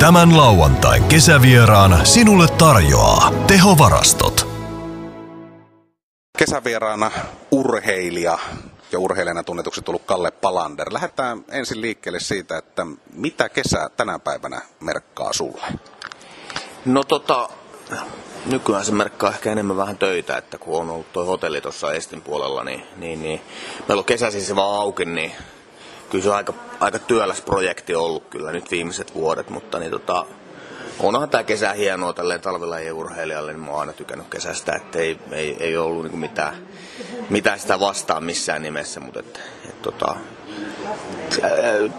Tämän lauantain kesävieraan sinulle tarjoaa tehovarastot. Kesävieraana urheilija ja urheilijana tunnetuksi tullut Kalle Palander. Lähdetään ensin liikkeelle siitä, että mitä kesä tänä päivänä merkkaa sulle? No tota, nykyään se merkkaa ehkä enemmän vähän töitä, että kun on ollut tuo hotelli tuossa Estin puolella, niin, niin, niin meillä on kesäisin se vaan auki, niin kyllä se on aika, aika työläs projekti ollut kyllä nyt viimeiset vuodet, mutta niin tota, onhan tämä kesä hienoa tälleen talvilajien urheilijalle, niin mä oon aina tykännyt kesästä, että ei, ei, ei ollut niinku mitään, mitään sitä vastaan missään nimessä, mutta et, et, tota,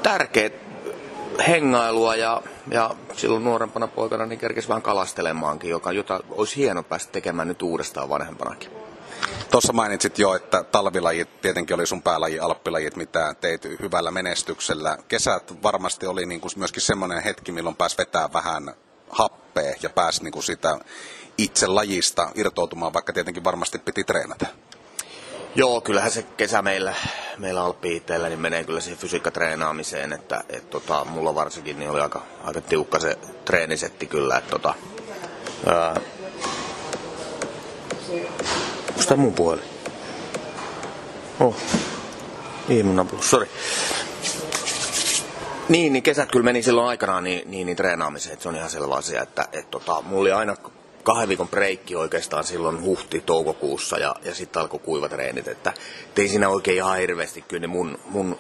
tärkeät hengailua ja, ja silloin nuorempana poikana niin kerkesi vähän kalastelemaankin, joka, jota olisi hieno päästä tekemään nyt uudestaan vanhempanakin. Tuossa mainitsit jo, että talvilajit tietenkin oli sun päälaji, alppilajit, mitä teit hyvällä menestyksellä. Kesät varmasti oli niin kuin myöskin semmoinen hetki, milloin pääsi vetää vähän happea ja pääsi niin kuin sitä itse lajista irtoutumaan, vaikka tietenkin varmasti piti treenata. Joo, kyllähän se kesä meillä, meillä Alppi itsellä, niin menee kyllä siihen fysiikkatreenaamiseen, että et tota, mulla varsinkin niin oli aika, aika tiukka se treenisetti kyllä, että tota, ää, Onko tää mun puhelin? Oh. Niin mun nappulus, sori. Niin, niin kesät kyllä meni silloin aikanaan niin, niin, niin treenaamiseen, että se on ihan selvä asia, että et, tota, mulla oli aina kahden viikon breikki oikeastaan silloin huhti-toukokuussa ja, ja sitten alkoi kuivat treenit, että ei siinä oikein ihan hirveästi kyllä mun, mun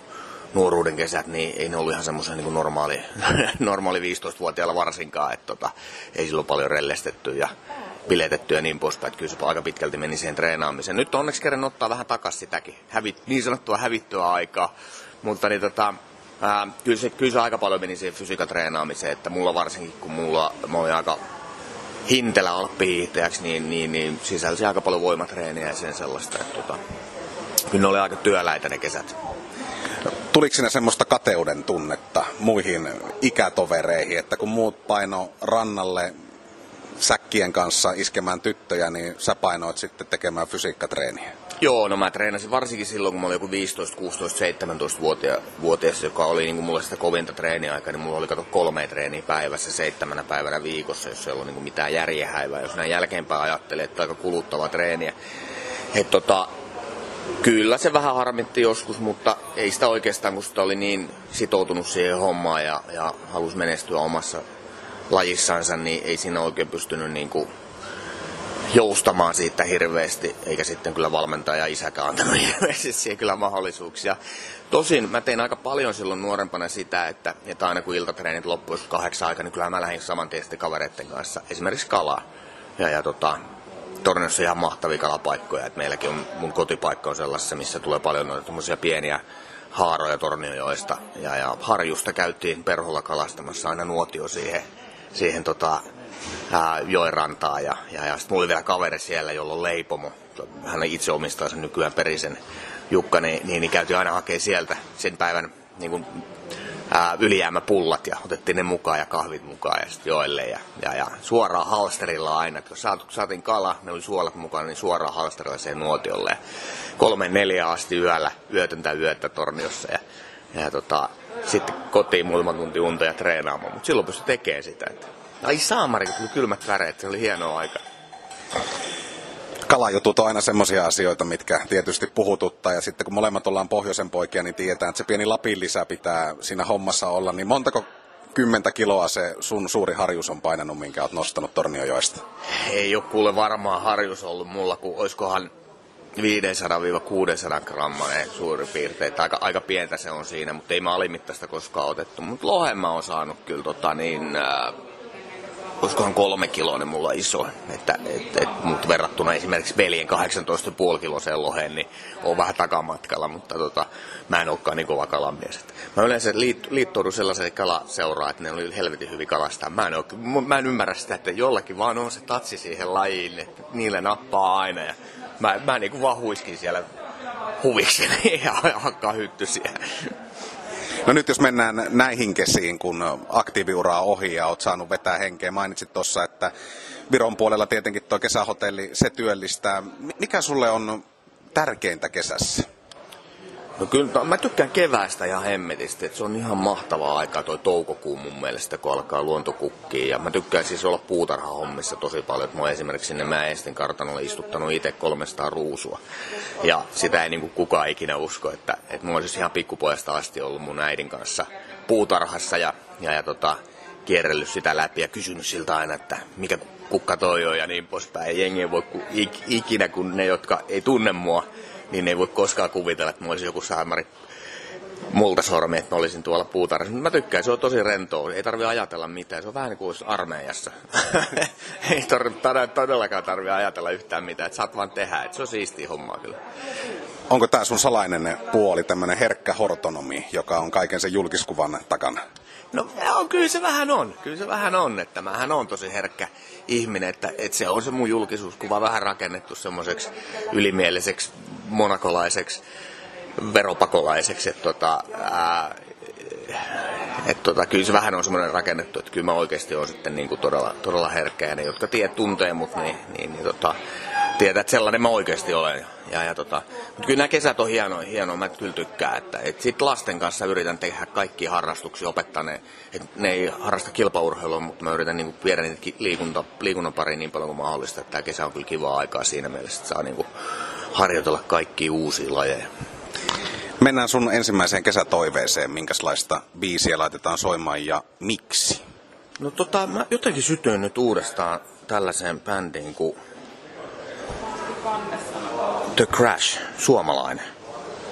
nuoruuden kesät, niin ei ne ollut ihan semmoisen niin normaali, normaali 15-vuotiaalla varsinkaan, että tota, ei silloin paljon rellestetty ja piletetty ja niin poispäin, että kyllä se aika pitkälti meni siihen treenaamiseen. Nyt onneksi kerran ottaa vähän takas sitäkin, Hävit, niin sanottua hävittyä aikaa, mutta niin tota, ää, kyllä, se, kyllä se aika paljon meni siihen fysiikan treenaamiseen, että mulla varsinkin kun mulla, mä olin aika hintelä alppi niin, niin, niin sisälsi aika paljon voimatreeniä ja sen sellaista, että tota, kyllä ne oli aika työläitä ne kesät. Tuliko sinä semmoista kateuden tunnetta muihin ikätovereihin, että kun muut paino rannalle säkkien kanssa iskemään tyttöjä, niin sä painoit sitten tekemään fysiikkatreeniä? Joo, no mä treenasin varsinkin silloin, kun mä olin joku 15, 16, 17 vuotias, joka oli niin kuin mulle sitä kovinta treeniaikaa, niin mulla oli kato kolme treeniä päivässä, seitsemänä päivänä viikossa, jos ei ollut niin kuin mitään järjehäivää. Jos näin jälkeenpäin ajattelee, että aika kuluttava treeniä. Et tota, Kyllä se vähän harmitti joskus, mutta ei sitä oikeastaan, kun sitä oli niin sitoutunut siihen hommaan ja, ja halusi menestyä omassa lajissansa, niin ei siinä oikein pystynyt niin kuin joustamaan siitä hirveästi, eikä sitten kyllä valmentaja isäkään antanut hirveästi siihen kyllä mahdollisuuksia. Tosin mä tein aika paljon silloin nuorempana sitä, että, että aina kun iltatreenit loppuisi kahdeksan aikaa, niin kyllä mä lähdin saman tien kavereiden kanssa esimerkiksi kalaa. Ja, ja tota, Torniossa ihan mahtavia kalapaikkoja. Et meilläkin on, mun kotipaikka on sellaisessa, missä tulee paljon noita pieniä haaroja Torniojoista. Ja, ja harjusta käytiin perholla kalastamassa aina nuotio siihen, siihen tota, ää, joen rantaa. Ja, ja, ja sitten mulla oli vielä kaveri siellä, jolla on leipomo. Hän itse omistaa sen nykyään perisen Jukka, niin, niin, niin käytiin aina hakea sieltä sen päivän niin kuin ää, ylijäämäpullat ja otettiin ne mukaan ja kahvit mukaan ja sitten joelle. Ja, ja, ja, suoraan halsterilla aina, kun saat, saatiin kala, ne oli suolat mukana, niin suoraan halsterilla siihen nuotiolle. Kolme neljä asti yöllä, yötöntä yötä torniossa. Ja, ja tota, sitten kotiin muutama tunti unta ja treenaamaan, mutta silloin pystyi tekemään sitä. Että, ai saamari, kun tuli kylmät väreet, se oli hienoa aika kalajutut on aina semmoisia asioita, mitkä tietysti puhututtaa. Ja sitten kun molemmat ollaan pohjoisen poikia, niin tietää, että se pieni Lapin lisä pitää siinä hommassa olla. Niin montako kymmentä kiloa se sun suuri harjus on painanut, minkä oot nostanut Torniojoista? Ei ole kuule varmaan harjus ollut mulla, kun oiskohan 500-600 grammaa suurin piirtein. Aika, aika pientä se on siinä, mutta ei mä alimittaista koskaan otettu. Mutta lohen mä oon saanut kyllä tota niin, äh, olisikohan kolme kiloa niin mulla iso. Että, et, et, mutta verrattuna esimerkiksi veljen 18,5 kiloseen loheen, niin on vähän takamatkalla, mutta tota, mä en olekaan niin kova kalamies. Et mä yleensä liit, liittoudun sellaiseen kalaseuraan, että ne oli helvetin hyvin kalastaa. Mä en, ole, mä en ymmärrä sitä, että jollakin vaan on se tatsi siihen lajiin, että niille nappaa aina. Ja mä, mä niin kuin vaan huiskin siellä huvikseni ja hakkaa hytty siellä. No nyt jos mennään näihin kesiin, kun aktiiviuraa ohi ja oot saanut vetää henkeä, mainitsit tuossa, että Viron puolella tietenkin tuo kesähotelli, se työllistää. Mikä sulle on tärkeintä kesässä? No kyllä, mä tykkään keväästä ihan hemmetistä, että se on ihan mahtavaa aikaa toi toukokuun mun mielestä, kun alkaa luontokukkiin. Ja mä tykkään siis olla puutarhahommissa tosi paljon, että mä oon esimerkiksi sinne Mäestin kartanolle istuttanut itse 300 ruusua. Ja sitä ei niinku kukaan ikinä usko, että, että mä oon siis ihan pikkupojasta asti ollut mun äidin kanssa puutarhassa ja, ja, ja tota, kierrellyt sitä läpi ja kysynyt siltä aina, että mikä kukka toi on ja niin poispäin. Jengi voi ikinä, kun ne, jotka ei tunne mua, niin ei voi koskaan kuvitella, että mä olisin joku saamari multasormi, että mä olisin tuolla puutarhassa. Mä tykkään, se on tosi rentoa, ei tarvi ajatella mitään, se on vähän niin kuin armeijassa. ei tarvitse todellakaan tarvi ajatella yhtään mitään, että saat vaan tehdä, että se on siistiä hommaa kyllä. Onko tämä sun salainen puoli, tämmöinen herkkä hortonomi, joka on kaiken sen julkiskuvan takana? No joo, kyllä se vähän on. Kyllä se vähän on, että mähän on tosi herkkä ihminen, että, että se on se mun julkisuuskuva vähän rakennettu semmoiseksi ylimieliseksi monakolaiseksi veropakolaiseksi. Että tota, ää, et tota, kyllä se vähän on semmoinen rakennettu, että kyllä mä oikeasti olen sitten niin kuin todella, todella herkkä ja ne, jotka tiedät tuntee mut, niin, niin, niin tota, tietää, että sellainen mä oikeasti olen. Ja, ja tota, mutta kyllä nämä kesät on hienoja, hienoja mä kyllä tykkään. Että, et sit lasten kanssa yritän tehdä kaikki harrastuksia, opettaa ne, että ne ei harrasta kilpaurheilua, mutta mä yritän niinku viedä niitä liikunta, liikunnan pariin niin paljon kuin mahdollista. Että tämä kesä on kyllä kivaa aikaa siinä mielessä, että saa niinku harjoitella kaikki uusia lajeja. Mennään sun ensimmäiseen kesätoiveeseen. Minkälaista biisiä laitetaan soimaan ja miksi? No tota, mä jotenkin sytyin nyt uudestaan tällaiseen bändiin kuin The Crash, suomalainen.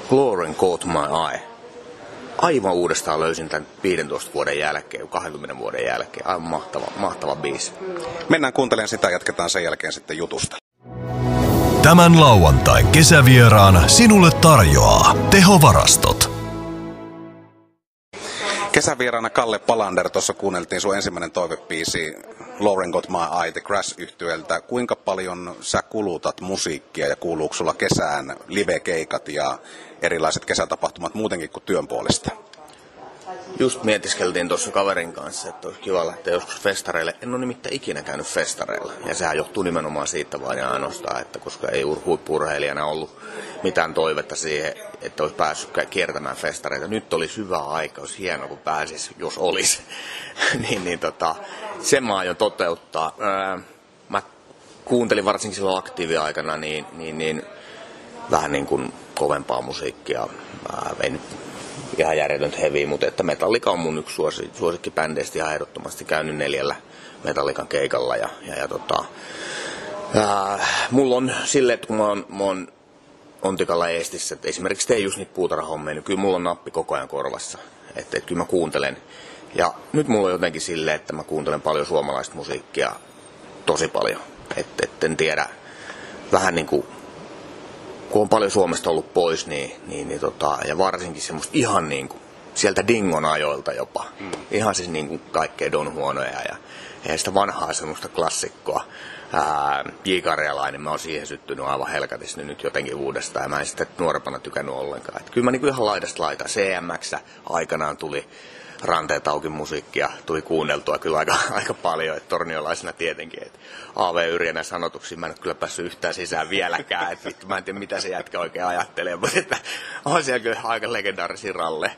Glory Caught My Eye. Aivan uudestaan löysin tämän 15 vuoden jälkeen, 20 vuoden jälkeen. Aivan mahtava, mahtava biisi. Mennään kuuntelemaan sitä ja jatketaan sen jälkeen sitten jutusta. Tämän lauantain kesävieraan sinulle tarjoaa tehovarastot. Kesävieraana Kalle Palander, tuossa kuunneltiin sun ensimmäinen toivepiisi Lauren Got My Eye, The crash yhtyeltä Kuinka paljon sä kulutat musiikkia ja kuuluuko sulla kesään live-keikat ja erilaiset kesätapahtumat muutenkin kuin työn puolesta? Just mietiskeltiin tuossa kaverin kanssa, että olisi kiva lähteä joskus festareille. En ole nimittäin ikinä käynyt festareilla. Ja sehän johtuu nimenomaan siitä vaan ja ainoastaan, että koska ei huippurheilijana ollut mitään toivetta siihen, että olisi päässyt kiertämään festareita. Nyt olisi hyvä aika, olisi hienoa kun pääsisi, jos olisi. niin, niin tota, sen mä aion toteuttaa. mä kuuntelin varsinkin silloin aktiiviaikana niin, niin, niin vähän niin kuin kovempaa musiikkia. Mä en ihan järjetöntä heviä, mutta että Metallica on mun yksi suosi, suosikkibändeistä ihan ehdottomasti käynyt neljällä Metallican keikalla ja, ja, ja tota, ää, mulla on silleen, että kun mä oon, mä oon Ontikalla Eestissä, että esimerkiksi teen just niitä puutarhahommia, niin kyllä mulla on nappi koko ajan korvassa. Että, että kyllä mä kuuntelen. Ja nyt mulla on jotenkin silleen, että mä kuuntelen paljon suomalaista musiikkia, tosi paljon. Että et en tiedä, vähän niin kuin kun on paljon Suomesta ollut pois, niin, niin, niin tota, ja varsinkin semmoista ihan niin kuin, sieltä Dingon ajoilta jopa. Mm. Ihan siis niin kuin kaikkea Don Huonoja ja, ja sitä vanhaa semmoista klassikkoa. J. mä oon siihen syttynyt aivan helkatissa nyt jotenkin uudestaan, ja mä en sitten nuorempana tykännyt ollenkaan. Et kyllä mä niin kuin ihan laidasta laita. CMX aikanaan tuli ranteet auki musiikkia tuli kuunneltua kyllä aika, aika paljon, että torniolaisena tietenkin. Että AV Yrjänä sanotuksiin mä en ole kyllä päässyt yhtään sisään vieläkään, että vittu, mä en tiedä mitä se jätkä oikein ajattelee, mutta että on siellä kyllä aika legendaarisia ralle.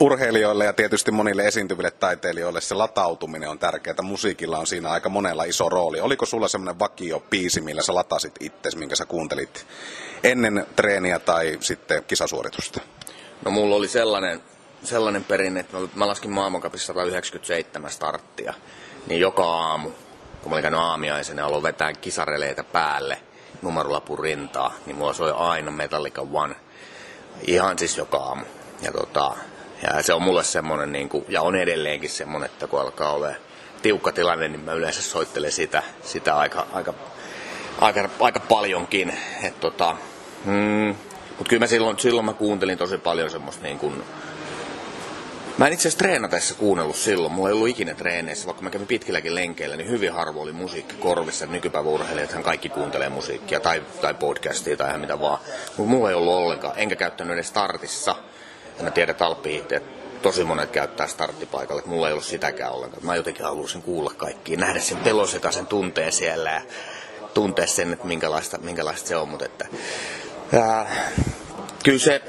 Urheilijoille ja tietysti monille esiintyville taiteilijoille se latautuminen on tärkeää. Musiikilla on siinä aika monella iso rooli. Oliko sulla semmoinen vakio biisi, millä sä latasit itse, minkä sä kuuntelit ennen treeniä tai sitten kisasuoritusta? No mulla oli sellainen sellainen perinne, että mä laskin maailmankapissa 197 starttia, niin joka aamu, kun mä olin käynyt aamiaisen ja aloin vetää kisareleitä päälle numerolapun rintaa, niin mulla soi aina Metallica One. Ihan siis joka aamu. Ja, tota, ja se on mulle semmonen, niin kuin, ja on edelleenkin semmonen, että kun alkaa olla tiukka tilanne, niin mä yleensä soittelen sitä, sitä aika, aika, aika, aika paljonkin. Et, tota, mm, mutta kyllä mä silloin, silloin mä kuuntelin tosi paljon semmoista niin kuin, Mä en itse asiassa treenatessa kuunnellut silloin. Mulla ei ollut ikinä treeneissä, vaikka mä kävin pitkilläkin lenkeillä, niin hyvin harvoin oli musiikki korvissa. Nykypäivän urheilijathan kaikki kuuntelee musiikkia tai, tai podcastia tai ihan mitä vaan. Mutta mulla ei ollut ollenkaan, enkä käyttänyt edes startissa. Ja mä tiedän Talppi itse, että tosi monet käyttää starttipaikalle. Mulla ei ollut sitäkään ollenkaan. Mä jotenkin halusin kuulla kaikki, nähdä sen pelosekaisen tunteen siellä ja tuntea sen, että minkälaista, minkälaista se on. Mutta että, ää, Kyllä se,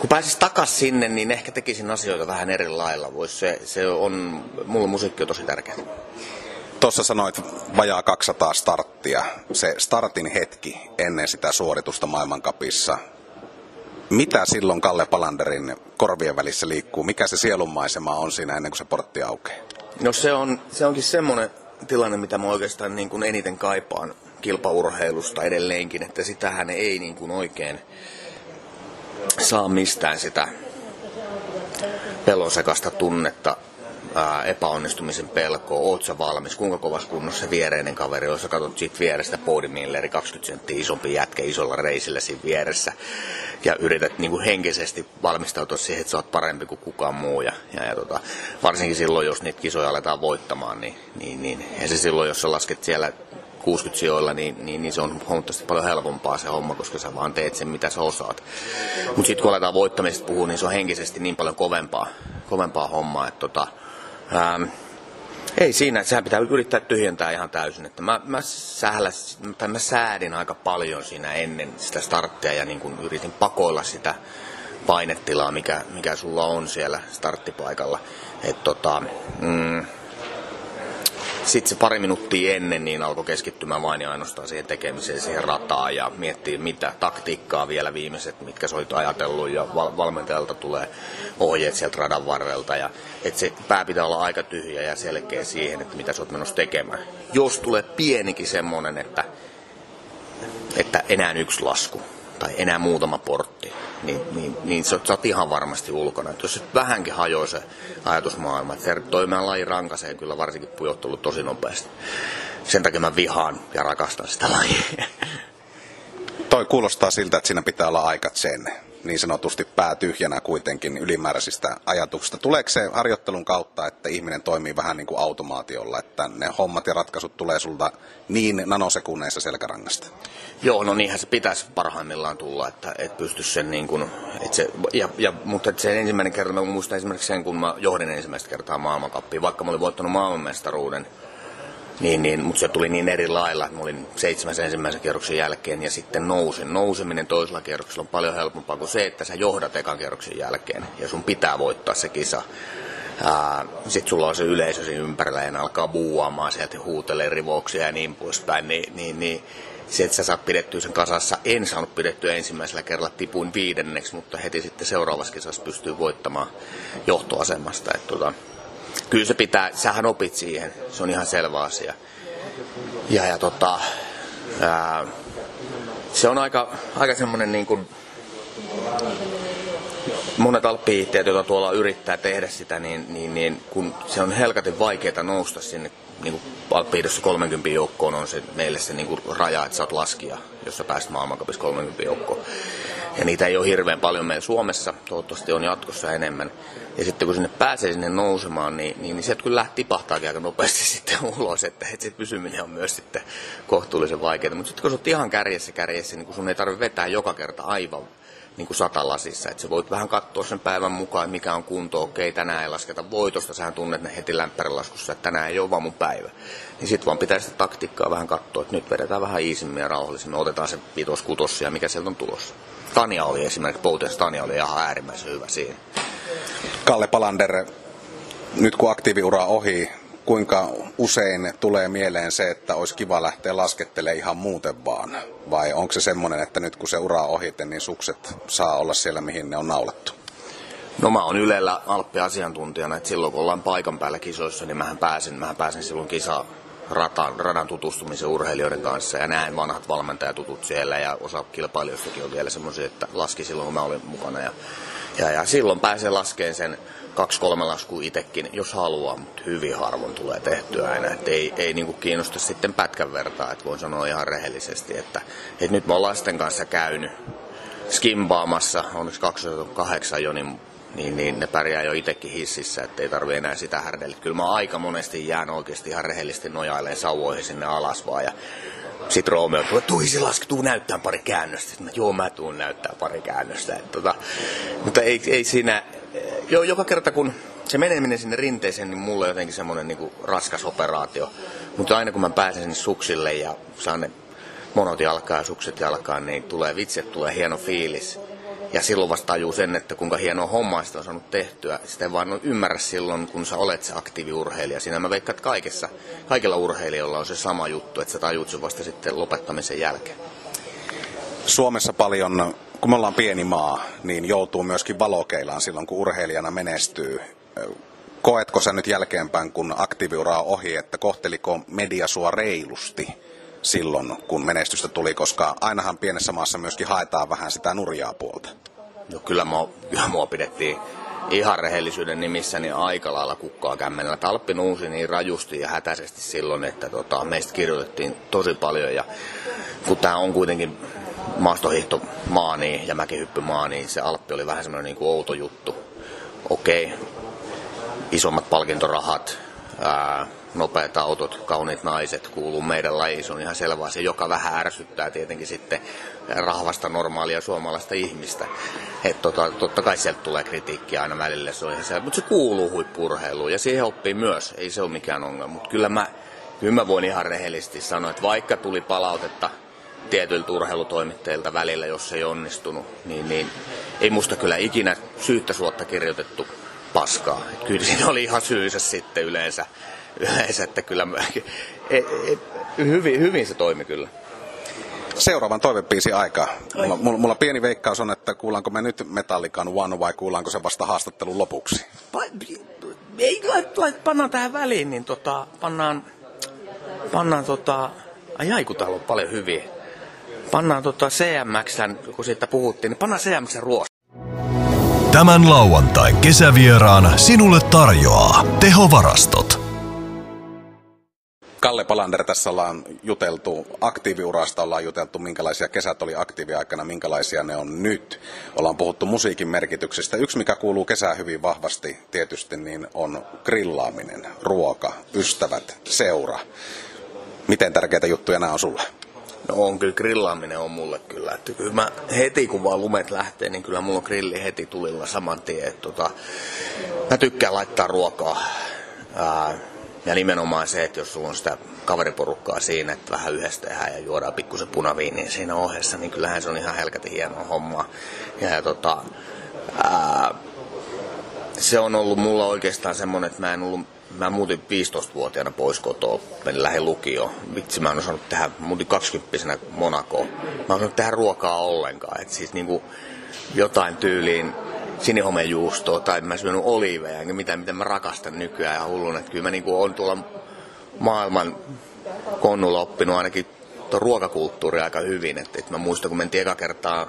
kun pääsis takas sinne, niin ehkä tekisin asioita vähän eri lailla. Vois se, se on, mulla musiikki on tosi tärkeä. Tuossa sanoit vajaa 200 starttia. Se startin hetki ennen sitä suoritusta maailmankapissa. Mitä silloin Kalle Palanderin korvien välissä liikkuu? Mikä se sielunmaisema on siinä ennen kuin se portti aukeaa? No se, on, se onkin semmoinen tilanne, mitä mä oikeastaan niin kuin eniten kaipaan kilpaurheilusta edelleenkin, että sitähän ei niin kuin oikein saa mistään sitä pelonsekasta tunnetta, ää, epäonnistumisen pelkoa, oot sä valmis, kuinka kovassa kunnossa viereinen kaveri on, sä katsot siitä vierestä Podimilleri 20 senttiä isompi jätkä isolla reisillä siinä vieressä. Ja yrität niin kuin henkisesti valmistautua siihen, että sä oot parempi kuin kukaan muu. Ja, ja, ja tota, varsinkin silloin, jos niitä kisoja aletaan voittamaan, niin, niin, niin ja se silloin, jos sä lasket siellä 60 sijoilla, niin, niin, niin se on huomattavasti paljon helpompaa se homma, koska sä vaan teet sen, mitä sä osaat. Mutta sitten kun aletaan voittamisesta puhua, niin se on henkisesti niin paljon kovempaa, kovempaa hommaa, että tota, ähm, ei siinä, sehän pitää yrittää tyhjentää ihan täysin. Että mä, mä, sähläs, tai mä säädin aika paljon siinä ennen sitä starttia ja niin kun yritin pakoilla sitä painetilaa, mikä, mikä sulla on siellä starttipaikalla. Et tota, mm, sitten se pari minuuttia ennen niin alkoi keskittymään vain ja ainoastaan siihen tekemiseen, siihen rataan ja miettii mitä taktiikkaa vielä viimeiset, mitkä sä olit ajatellut ja val- valmentajalta tulee ohjeet sieltä radan varrelta. Ja, että se pää pitää olla aika tyhjä ja selkeä siihen, että mitä sä oot menossa tekemään. Jos tulee pienikin semmonen, että, että enää yksi lasku tai enää muutama portti, niin, niin, niin sä, oot ihan varmasti ulkona. Et jos vähänkin hajoaa se ajatusmaailma, että toi meidän laji rankasee kyllä varsinkin pujottelut tosi nopeasti. Sen takia mä vihaan ja rakastan sitä lajia. Toi kuulostaa siltä, että siinä pitää olla aika sen niin sanotusti pää tyhjänä kuitenkin ylimääräisistä ajatuksista. Tuleeko se harjoittelun kautta, että ihminen toimii vähän niin kuin automaatiolla, että ne hommat ja ratkaisut tulee sulta niin nanosekunneissa selkärangasta? Joo, no niinhän se pitäisi parhaimmillaan tulla, että et pysty sen niin kuin, että se, ja, ja, mutta että se ensimmäinen kerta, mä muistan esimerkiksi sen, kun mä johdin ensimmäistä kertaa maailmankappiin, vaikka mä olin voittanut maailmanmestaruuden, niin, niin, mutta se tuli niin eri lailla, että olin seitsemäs ensimmäisen kierroksen jälkeen ja sitten nousin. Nouseminen toisella kierroksella on paljon helpompaa kuin se, että sä johdat ekan kierroksen jälkeen ja sun pitää voittaa se kisa. Sitten sulla on se yleisö siinä ympärillä ja ne alkaa buuaamaan sieltä huutelee rivouksia ja niin poispäin. Niin, niin, niin se, että sä saat pidettyä sen kasassa. En saanut pidettyä ensimmäisellä kerralla, tipuin viidenneksi, mutta heti sitten seuraavassa kisassa pystyy voittamaan johtoasemasta. Että tota, kyllä se pitää, sähän opit siihen, se on ihan selvä asia. Ja, ja tota, ää, se on aika, aika semmoinen niin kuin, monet alppihiihtäjät, joita tuolla yrittää tehdä sitä, niin, niin, niin kun se on helkatin vaikeaa nousta sinne niin alppihiihdossa 30 joukkoon on se, meille se niin kuin raja, että sä oot laskija, jos sä pääset maailmankapissa 30 joukkoon. Ja niitä ei ole hirveän paljon meillä Suomessa, toivottavasti on jatkossa enemmän. Ja sitten kun sinne pääsee sinne nousemaan, niin, niin, niin sieltä kyllä lähti tipahtaakin aika nopeasti sitten ulos, että, että sit pysyminen on myös sitten kohtuullisen vaikeaa. Mutta sitten kun sä oot ihan kärjessä kärjessä, niin kun sun ei tarvitse vetää joka kerta aivan niin kuin satalasissa, että sä voit vähän katsoa sen päivän mukaan, mikä on kunto, okei, tänään ei lasketa voitosta, sähän tunnet ne heti lämpärilaskussa, että tänään ei ole vaan mun päivä. Niin sit vaan pitää sitä taktiikkaa vähän katsoa, että nyt vedetään vähän iisimmin ja rauhallisemmin, otetaan se vitos kutos ja mikä sieltä on tulossa. Tania oli esimerkiksi, Poutens Tania oli ihan äärimmäisen hyvä siinä. Kalle Palander, nyt kun aktiiviura ohi, kuinka usein tulee mieleen se, että olisi kiva lähteä laskettelemaan ihan muuten vaan? Vai onko se semmoinen, että nyt kun se ura on ohite, niin sukset saa olla siellä, mihin ne on naulattu? No mä oon Ylellä Alppi-asiantuntijana, että silloin kun ollaan paikan päällä kisoissa, niin mähän pääsen, mähän pääsen silloin kisa rataan, radan tutustumisen urheilijoiden kanssa ja näen vanhat valmentajatutut siellä ja osa kilpailijoistakin on vielä semmoisia, että laski silloin kun mä olin mukana ja, ja, ja silloin pääsee laskeen sen kaksi-kolme laskua itsekin, jos haluaa, mutta hyvin harvoin tulee tehtyä aina. Että ei, ei niinku kiinnosta sitten pätkän vertaa, että voin sanoa ihan rehellisesti, että, että nyt mä oon lasten kanssa käynyt skimpaamassa, onneksi 2008 jo, niin niin, niin ne pärjää jo itsekin hississä, ettei tarvi enää sitä härdellä. Kyllä mä aika monesti jään oikeasti ihan rehellisesti nojailemaan sauvoihin sinne alas vaan. Ja sit Romeo tulee, tuisi laski, tuu näyttää pari käännöstä. Mä, joo, mä tuun näyttää pari käännöstä. Et, tota, mutta ei, ei siinä, jo, joka kerta kun se meneminen sinne rinteeseen, niin mulla on jotenkin semmoinen niin raskas operaatio. Mutta aina kun mä pääsen sinne suksille ja saan ne monot jalkaa ja sukset jalkaan, niin tulee vitsi, tulee hieno fiilis Ja silloin vasta tajuu sen, että kuinka hienoa hommaa sitä on saanut tehtyä. Sitä ei vaan ymmärrä silloin, kun sä olet se aktiiviurheilija. Siinä mä veikkaan, että kaikessa, kaikilla urheilijoilla on se sama juttu, että sä tajuut sen vasta sitten lopettamisen jälkeen. Suomessa paljon, kun me ollaan pieni maa, niin joutuu myöskin valokeilaan silloin, kun urheilijana menestyy. Koetko sä nyt jälkeenpäin, kun aktiiviura on ohi, että kohteliko media sua reilusti silloin, kun menestystä tuli, koska ainahan pienessä maassa myöskin haetaan vähän sitä nurjaa puolta? No kyllä mua, kyllä mua pidettiin ihan rehellisyyden nimissä niin aika lailla kukkaa kämmenellä. Talppi nousi niin rajusti ja hätäisesti silloin, että tota, meistä kirjoitettiin tosi paljon. Ja kun tämä on kuitenkin maastohiihtomaa niin, ja mäkihyppymaa, niin se Alppi oli vähän semmoinen niin kuin outo juttu. Okei, isommat palkintorahat, ää, nopeat autot, kauniit naiset kuuluu meidän lajiin. Se on ihan selvää. Se joka vähän ärsyttää tietenkin sitten rahvasta normaalia suomalaista ihmistä. Et tota, totta kai sieltä tulee kritiikkiä aina välillä, se on ihan selvä. Mutta se kuuluu huippurheiluun ja siihen oppii myös. Ei se ole mikään ongelma. Mutta kyllä mä, kyllä mä voin ihan rehellisesti sanoa, että vaikka tuli palautetta tietyiltä urheilutoimittajilta välillä, jos ei onnistunut, niin, niin ei musta kyllä ikinä syyttä suotta kirjoitettu paskaa. Et kyllä siinä oli ihan syysä sitten yleensä, yleensä että kyllä mä, e, e, hyvin, hyvin se toimi kyllä. Seuraavan toivepiisi aika. Mulla, mulla, mulla pieni veikkaus on, että kuullaanko me nyt Metallican One vai kuullaanko se vasta haastattelun lopuksi? Pa- ei, lait, lait, pannaan tähän väliin, niin tota, pannaan, pannaan tota, ai ai kun täällä on paljon hyviä. Pannaan tota CMX, kun siitä puhuttiin, niin pannaan CMX ruoasta. Tämän lauantain kesävieraan sinulle tarjoaa tehovarastot. Kalle Palander, tässä ollaan juteltu aktiiviurasta, ollaan juteltu minkälaisia kesät oli aktiiviaikana, minkälaisia ne on nyt. Ollaan puhuttu musiikin merkityksestä. Yksi, mikä kuuluu kesään hyvin vahvasti tietysti, niin on grillaaminen, ruoka, ystävät, seura. Miten tärkeitä juttuja nämä on sulle? No on kyllä grillaaminen on mulle kyllä. Että kyllä mä heti kun vaan lumet lähtee, niin kyllä mulla on grilli heti tulilla saman tien. Että tota, mä tykkään laittaa ruokaa. Ää, ja nimenomaan se, että jos sulla on sitä kaveriporukkaa siinä, että vähän yhdessä tehdään ja juodaan pikkusen punaviiniä siinä ohessa, niin kyllähän se on ihan helkätin hienoa hommaa. Ja, ja tota, ää, se on ollut mulla oikeastaan semmoinen, että mä en ollut mä muutin 15-vuotiaana pois kotoa, menin lähin lukioon. Vitsi, mä en osannut tehdä, muutin 20 Monakoon. Mä en osannut tehdä ruokaa ollenkaan. Et siis niinku jotain tyyliin sinihomejuustoa tai mä syönyt oliiveja, enkä mitään, mitä mä rakastan nykyään ja hullun. Että kyllä mä niinku on tuolla maailman konnulla oppinut ainakin tuon ruokakulttuuri aika hyvin. Että et mä muistan, kun mentiin eka kertaa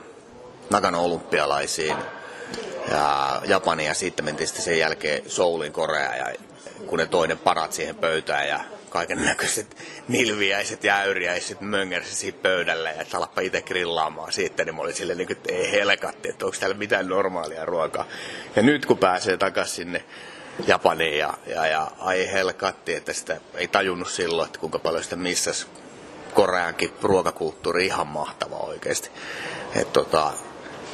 Nagano olympialaisiin ja Japania ja sitten mentiin sitten sen jälkeen Soulin Korea ja kun ne toinen parat siihen pöytään ja kaiken näköiset nilviäiset ja äyriäiset möngärsi siitä pöydälle ja salappa itse grillaamaan siitä, niin mä olin silleen, niin että ei helkatti, että onko täällä mitään normaalia ruokaa. Ja nyt kun pääsee takaisin sinne Japaniin ja, ja, ja ai helkatti, että sitä ei tajunnut silloin, että kuinka paljon sitä missas Koreankin ruokakulttuuri ihan mahtava oikeasti. Et tota,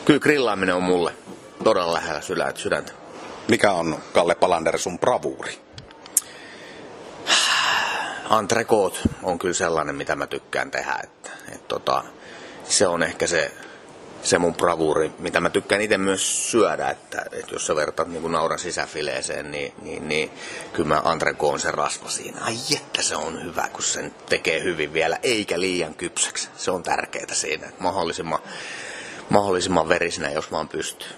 kyllä grillaaminen on mulle todella lähellä sydäntä. Mikä on, Kalle Palander, sun bravuuri? Antrekoot on kyllä sellainen, mitä mä tykkään tehdä. Että, et tota, se on ehkä se, se mun bravuuri, mitä mä tykkään itse myös syödä, että, että jos sä vertaat niin nauran sisäfileeseen, niin, niin, niin kyllä mä antrekoon sen rasva siinä. Ai että se on hyvä, kun sen tekee hyvin vielä, eikä liian kypsäksi. Se on tärkeää siinä, että mahdollisimman, mahdollisimman verisenä, jos vaan pystyy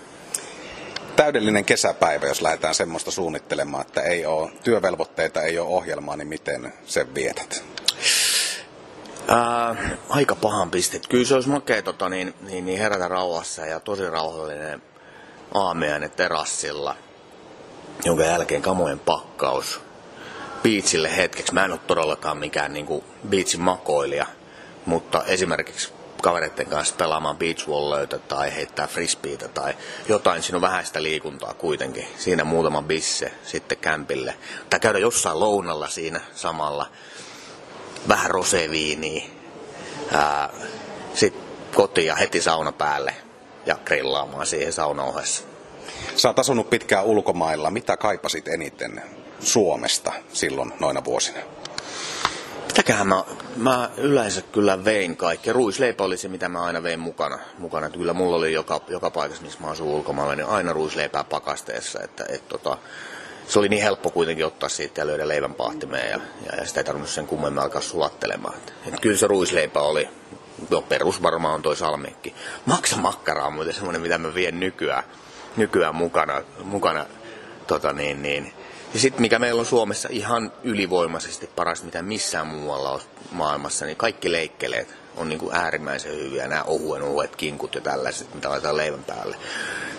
täydellinen kesäpäivä, jos lähdetään semmoista suunnittelemaan, että ei ole työvelvoitteita, ei ole ohjelmaa, niin miten sen vietät? Ää, aika pahan pistet. Kyllä se olisi makea tota, niin, niin, niin herätä rauhassa ja tosi rauhallinen aamiainen terassilla, jonka jälkeen kamojen pakkaus biitsille hetkeksi. Mä en ole todellakaan mikään niin kuin, biitsin makoilija, mutta esimerkiksi kavereiden kanssa pelaamaan beachvolleyta tai heittää frisbeitä tai jotain. Siinä on vähän sitä liikuntaa kuitenkin. Siinä muutama bisse sitten kämpille. Tai käydä jossain lounalla siinä samalla. Vähän roseviiniä. Sitten ja heti sauna päälle ja grillaamaan siihen sauna ohessa. Sä oot asunut pitkään ulkomailla. Mitä kaipasit eniten Suomesta silloin noina vuosina? Mitäköhän mä, mä yleensä kyllä vein kaikki. Ruisleipä oli se, mitä mä aina vein mukana. mukana. Että kyllä mulla oli joka, joka paikassa, missä mä asun ulkomailla, niin aina ruisleipää pakasteessa. Että, et, tota, se oli niin helppo kuitenkin ottaa siitä ja löydä leivän pahtimeen ja, ja, ja sitä ei tarvinnut sen kummemmin alkaa sulattelemaan. Et, kyllä se ruisleipä oli, no perus varmaan on toi salmiikki. Maksa makkaraa on muuten semmoinen, mitä mä vien nykyään, nykyään mukana, mukana tota niin, niin, ja sitten mikä meillä on Suomessa ihan ylivoimaisesti paras, mitä missään muualla on maailmassa, niin kaikki leikkeleet on niin kuin äärimmäisen hyviä. Nämä ohuen ohuet kinkut ja tällaiset, mitä laitetaan leivän päälle.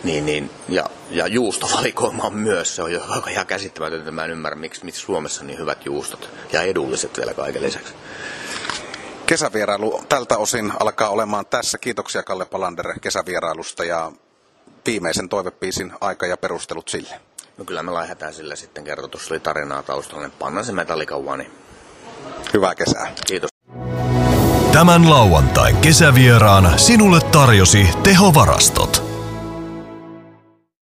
Niin, niin, ja, ja juustovalikoima on myös, se on jo ihan käsittämätöntä. Mä en ymmärrä, miksi, miksi Suomessa on niin hyvät juustot ja edulliset vielä kaiken lisäksi. Kesävierailu tältä osin alkaa olemaan tässä. Kiitoksia Kalle Palander kesävierailusta ja viimeisen toivepiisin aika ja perustelut sille. No kyllä me lähdetään sillä sitten kertoa, oli tarinaa taustalla, niin pannaan se Metallica One. Hyvää kesää. Kiitos. Tämän lauantain kesävieraana sinulle tarjosi tehovarastot.